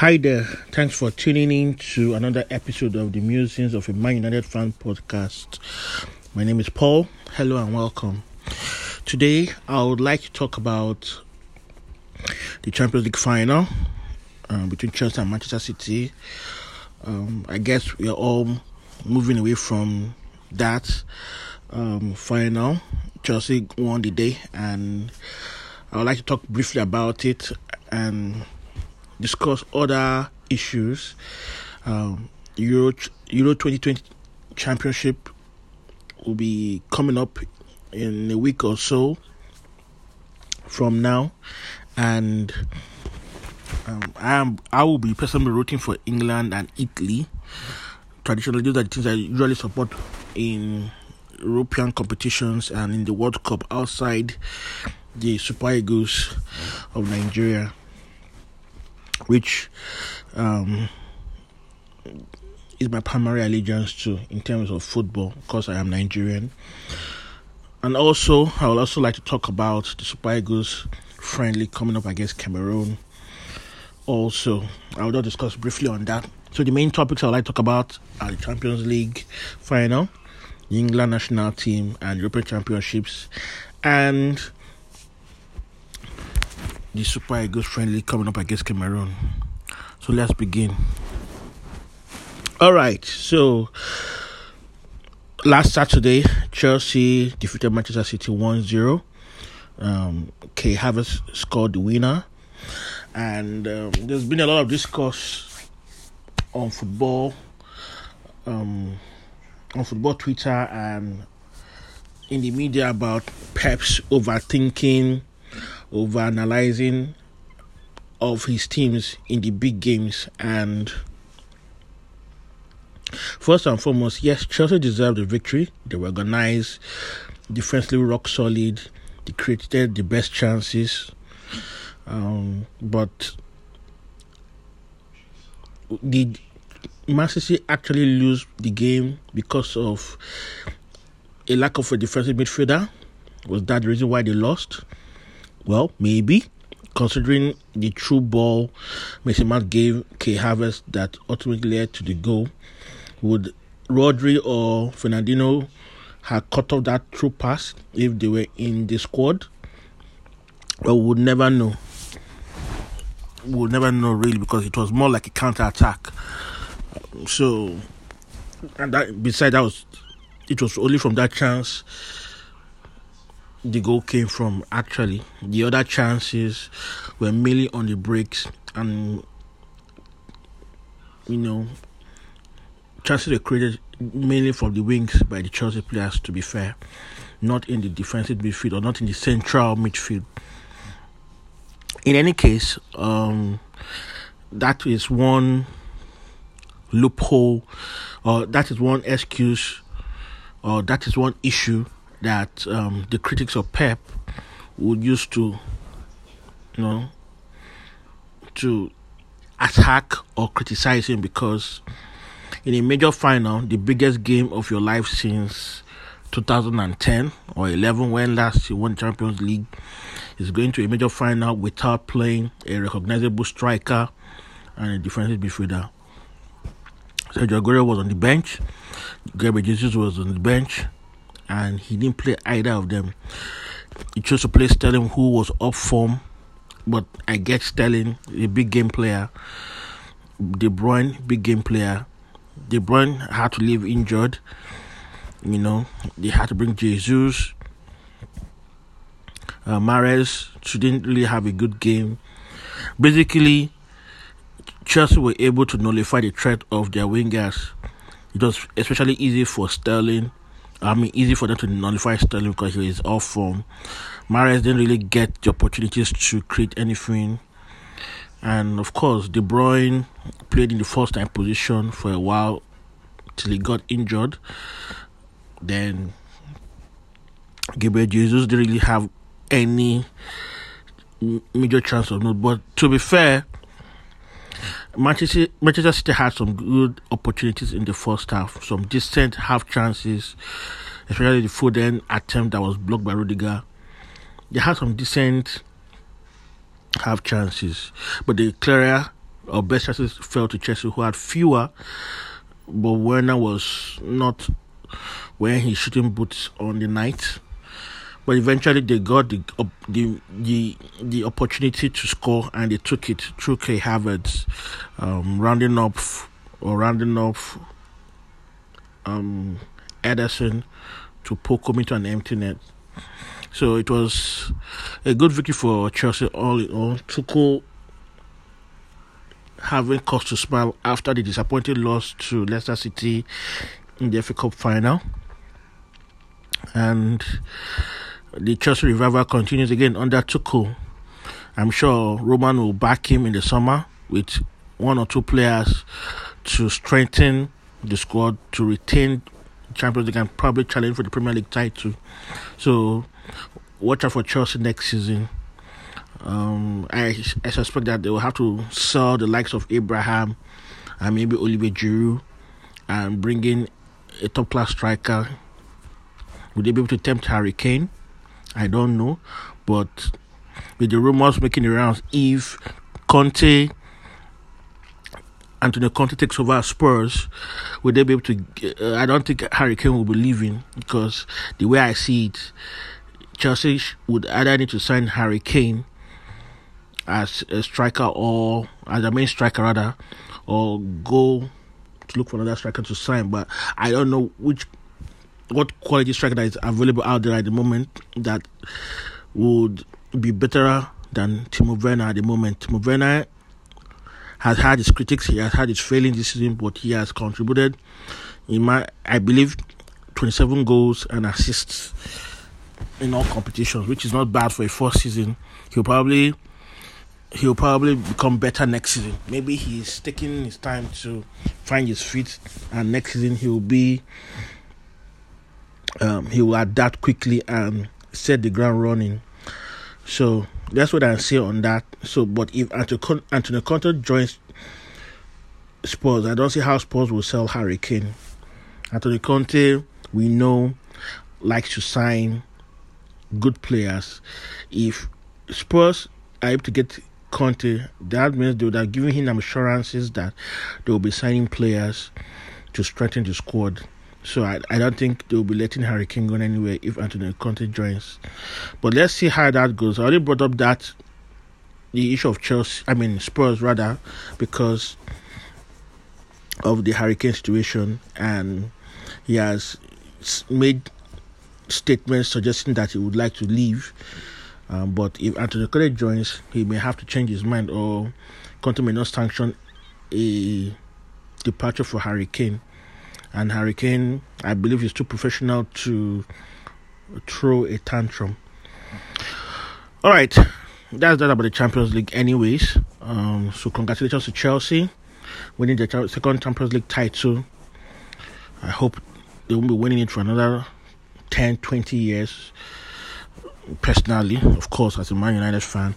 Hi there. Thanks for tuning in to another episode of the Musings of a Man United Fan podcast. My name is Paul. Hello and welcome. Today, I would like to talk about the Champions League final um, between Chelsea and Manchester City. Um, I guess we are all moving away from that um, final. Chelsea won the day, and I would like to talk briefly about it and discuss other issues. Um, Euro Euro 2020 Championship will be coming up in a week or so from now, and um, I am I will be personally rooting for England and Italy. Traditionally, those are the teams I usually support in European competitions and in the World Cup outside the Super Eagles of Nigeria, which um, is my primary allegiance to in terms of football, because I am Nigerian. And also, I would also like to talk about the Super Eagles friendly coming up against Cameroon. Also, I will discuss briefly on that. So, the main topics I would like to talk about are the Champions League final, the England national team, and European Championships, and the Super Eagles friendly coming up against Cameroon. So let's begin. All right, so last Saturday, Chelsea defeated Manchester City 1 0. Um, Kai Havertz scored the winner, and um, there's been a lot of discourse on football, um, on football Twitter, and in the media about Pep's overthinking over analyzing of his teams in the big games and first and foremost yes chelsea deserved the victory they were organized defensively rock solid they created the best chances um, but did Man City actually lose the game because of a lack of a defensive midfielder? Was that the reason why they lost? Well, maybe, considering the true ball Mason gave Kai Havertz that ultimately led to the goal. Would Rodri or Fernandinho have cut off that true pass if they were in the squad? Well, we would never know. We would never know really because it was more like a counter attack. So, and that besides that was, it was only from that chance the goal came from actually. The other chances were mainly on the breaks and you know chances were created mainly from the wings by the Chelsea players to be fair. Not in the defensive midfield or not in the central midfield. In any case, um, that is one loophole or that is one excuse or that is one issue that um, the critics of Pep would use to, you know, to attack or criticize him because in a major final, the biggest game of your life since 2010 or 11, when last you won Champions League, is going to a major final without playing a recognizable striker and a defensive midfielder. Sergio Aguero was on the bench. Gabriel Jesus was on the bench and he didn't play either of them. He chose to play Sterling, who was off form, but I get Sterling, a big game player. De Bruyne, big game player. De Bruyne had to leave injured. You know, they had to bring Jesus. Uh, Mahrez didn't really have a good game. Basically, Chelsea were able to nullify the threat of their wingers. It was especially easy for Sterling I mean, easy for them to nullify Sterling because he is off form. Mahrez didn't really get the opportunities to create anything. And of course, De Bruyne played in the first time position for a while till he got injured. Then Gabriel Jesus didn't really have any major chance of note. But to be fair, Manchester Manchester City had some good opportunities in the first half, some decent half chances, especially the Foden attempt that was blocked by Rudiger. They had some decent half chances, but the clearer or best chances fell to Chelsea, who had fewer, but Werner was not wearing his shooting boots on the night. But eventually, they got the the the, the opportunity to score, and they took it through Kai Havertz, um, rounding up or rounding off um, Ederson to poke him into an empty net. So it was a good victory for Chelsea all in all. Tuchel having cause to smile after the disappointing loss to Leicester City in the FA Cup final. And the Chelsea revival continues again under Tuchel. I'm sure Roman will back him in the summer with one or two players to strengthen the squad to retain Champions League and probably challenge for the Premier League title. So watch out for Chelsea next season. Um, I, I suspect that they will have to sell the likes of Abraham and maybe Olivier Giroud and bring in a top class striker. Would they be able to tempt Harry Kane? I don't know, but with the rumors making the rounds, if Conte Antonio Conte takes over Spurs, will they be able to? Uh, I don't think Harry Kane will be leaving because the way I see it, Chelsea would either need to sign Harry Kane as a striker or as a main striker rather, or go to look for another striker to sign. But I don't know which what quality striker that is available out there at the moment that would be better than Timo Werner at the moment. Timo Werner has had his critics, he has had his failings this season, but he has contributed in my I believe 27 goals and assists in all competitions, which is not bad for a first season. He'll probably he'll probably become better next season. Maybe he's taking his time to find his feet, and next season he'll be um, he will adapt quickly and set the ground running. So that's what I say on that. So, but if Antonio Conte joins Spurs, I don't see how Spurs will sell Harry Kane. Antonio Conte, we know, likes to sign good players. If Spurs are able to get Conte, that means they would have given him assurances that they will be signing players to strengthen the squad. So I, I don't think they will be letting Harry Kane go anywhere if Antonio Conte joins. But let's see how that goes. I already brought up that the issue of Chelsea, I mean Spurs rather, because of the Harry Kane situation, and he has made statements suggesting that he would like to leave. Um, but if Antonio Conte joins, he may have to change his mind, or Conte may not sanction a departure for Harry Kane. And Harry Kane, I believe, is too professional to throw a tantrum. All right, that's that about the Champions League, anyways. Um, so congratulations to Chelsea winning the second Champions League title. I hope they won't be winning it for another 10, 20 years. Personally, of course, as a Man United fan,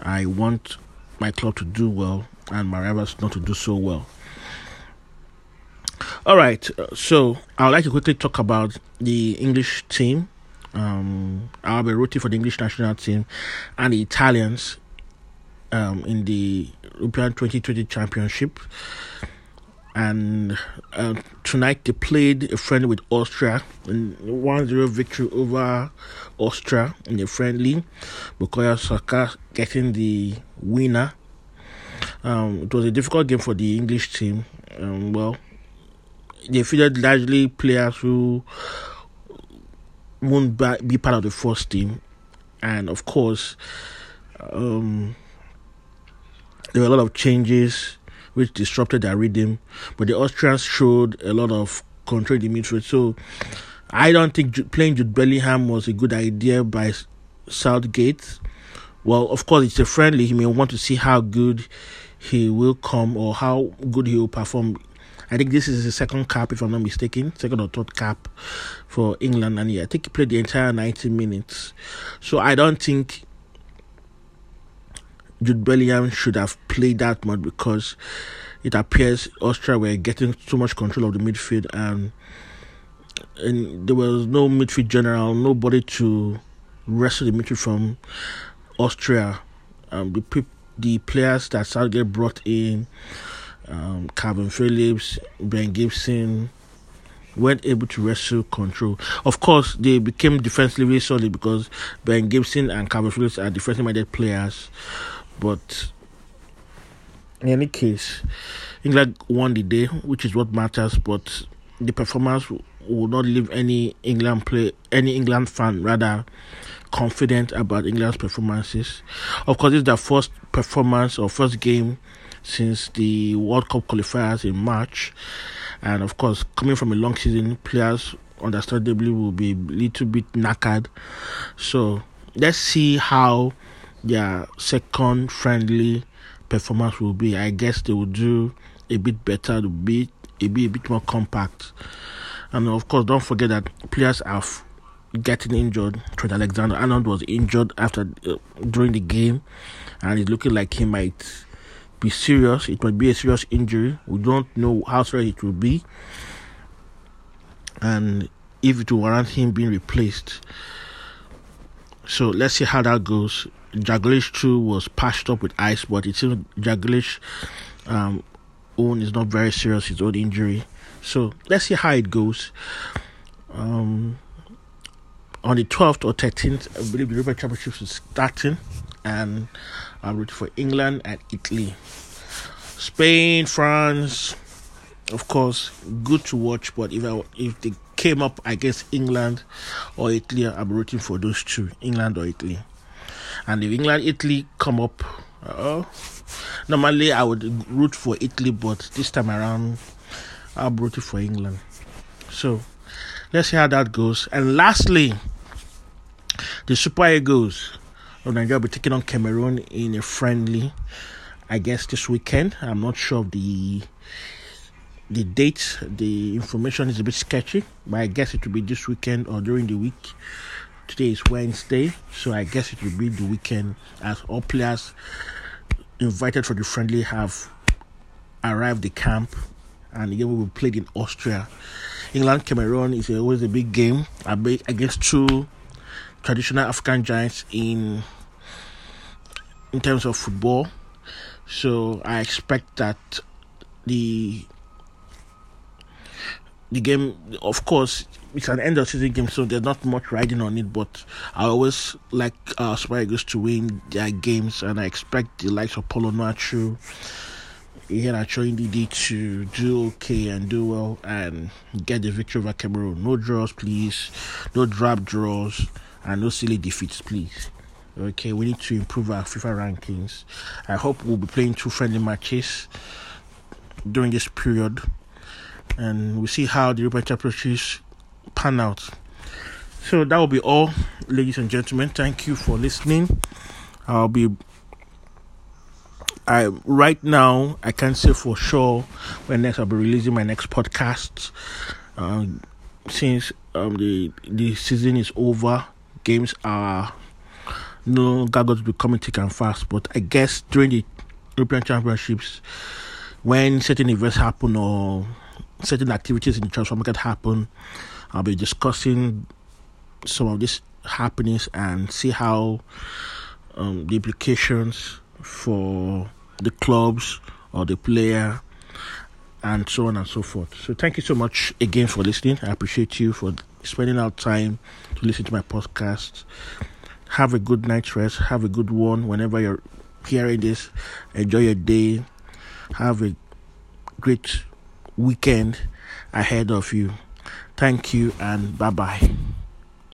I want my club to do well and my rivals not to do so well. All right, so I would like to quickly talk about the English team. Um, I'll be rooting for the English national team and the Italians um, in the European 2020 Championship and uh, tonight they played a friendly with Austria in 1-0 victory over Austria in the friendly. Bukayo Saka getting the winner. Um, it was a difficult game for the English team. Um, well, they featured largely players who won't be part of the first team, and of course, um, there were a lot of changes which disrupted their rhythm. But the Austrians showed a lot of control in midfield. So I don't think playing Jude Bellingham was a good idea by Southgate. Well, of course, it's a friendly. He may want to see how good he will come or how good he will perform. I think this is his second cap, if I'm not mistaken, second or third cap for England. And yeah, I think he played the entire 90 minutes. So I don't think Jude Bellingham should have played that much because it appears Austria were getting too much control of the midfield and and there was no midfield general, nobody to wrestle the midfield from Austria. Um, the the players that Southgate brought in, um, Kalvin Phillips, Ben Gibson, weren't able to wrestle control. Of course, they became defensively solid because Ben Gibson and Kalvin Phillips are defensively minded players. But in any case, England won the day, which is what matters. But the performance will not leave any England play any England fan rather confident about England's performances. Of course, is their first performance or first game since the World Cup qualifiers in March, and of course, coming from a long season, players understandably will be a little bit knackered. So let's see how their second friendly performance will be. I guess they will do a bit better, to be a bit, a bit more compact. And of course, don't forget that players are getting injured. Trent Alexander Arnold was injured after uh, during the game, and it's looking like he might be serious. It might be a serious injury. We don't know how serious it will be, and if it will warrant him being replaced. So let's see how that goes. Jack Grealish too was patched up with ice, but it seems Jack Grealish um, own is not very serious. His own injury. So let's see how it goes. Um, on the 12th or 13th, I believe the European Championships is starting, and I'm rooting for England and Italy. Spain, France, of course, good to watch, but if I, if they came up against England or Italy, I'm rooting for those two, England or Italy. And if England, Italy come up, uh, normally I would root for Italy, but this time around, I'm rooting for England. So let's see how that goes. And lastly, the Super Eagles of Nigeria will be taking on Cameroon in a friendly, I guess, this weekend. I'm not sure of the the date. The information is a bit sketchy, but I guess it will be this weekend or during the week. Today is Wednesday, so I guess it will be the weekend as all players invited for the friendly have arrived the camp and the game will be played in Austria. England Cameroon is always a big game against two traditional African giants in in terms of football. So I expect that the the game, of course, it's an end of season game, so there's not much riding on it. But I always like uh, Super Eagles to win their games, and I expect the likes of Paulo Onuachu, Iheanacho Ndidi to do okay and do well and get the victory over Cameroon. No draws, please. No drop draws and no silly defeats, please. Okay, we need to improve our FIFA rankings. I hope we'll be playing two friendly matches during this period, and we'll see how the European Championships pan out. So that will be all, ladies and gentlemen. Thank you for listening. I'll be. I right now I can't say for sure when next I'll be releasing my next podcast. Uh, since um, the the season is over games are no going to be coming thick and fast. But I guess during the European Championships, when certain events happen or certain activities in the transfer market happen, I'll be discussing some of these happenings and see how um, the implications for the clubs or the player and so on and so forth. So thank you so much again for listening. I appreciate you for spending our time to listen to my podcast. Have a good night's rest. Have a good one whenever you're hearing this. Enjoy your day. Have a great weekend ahead of you. Thank you and bye bye.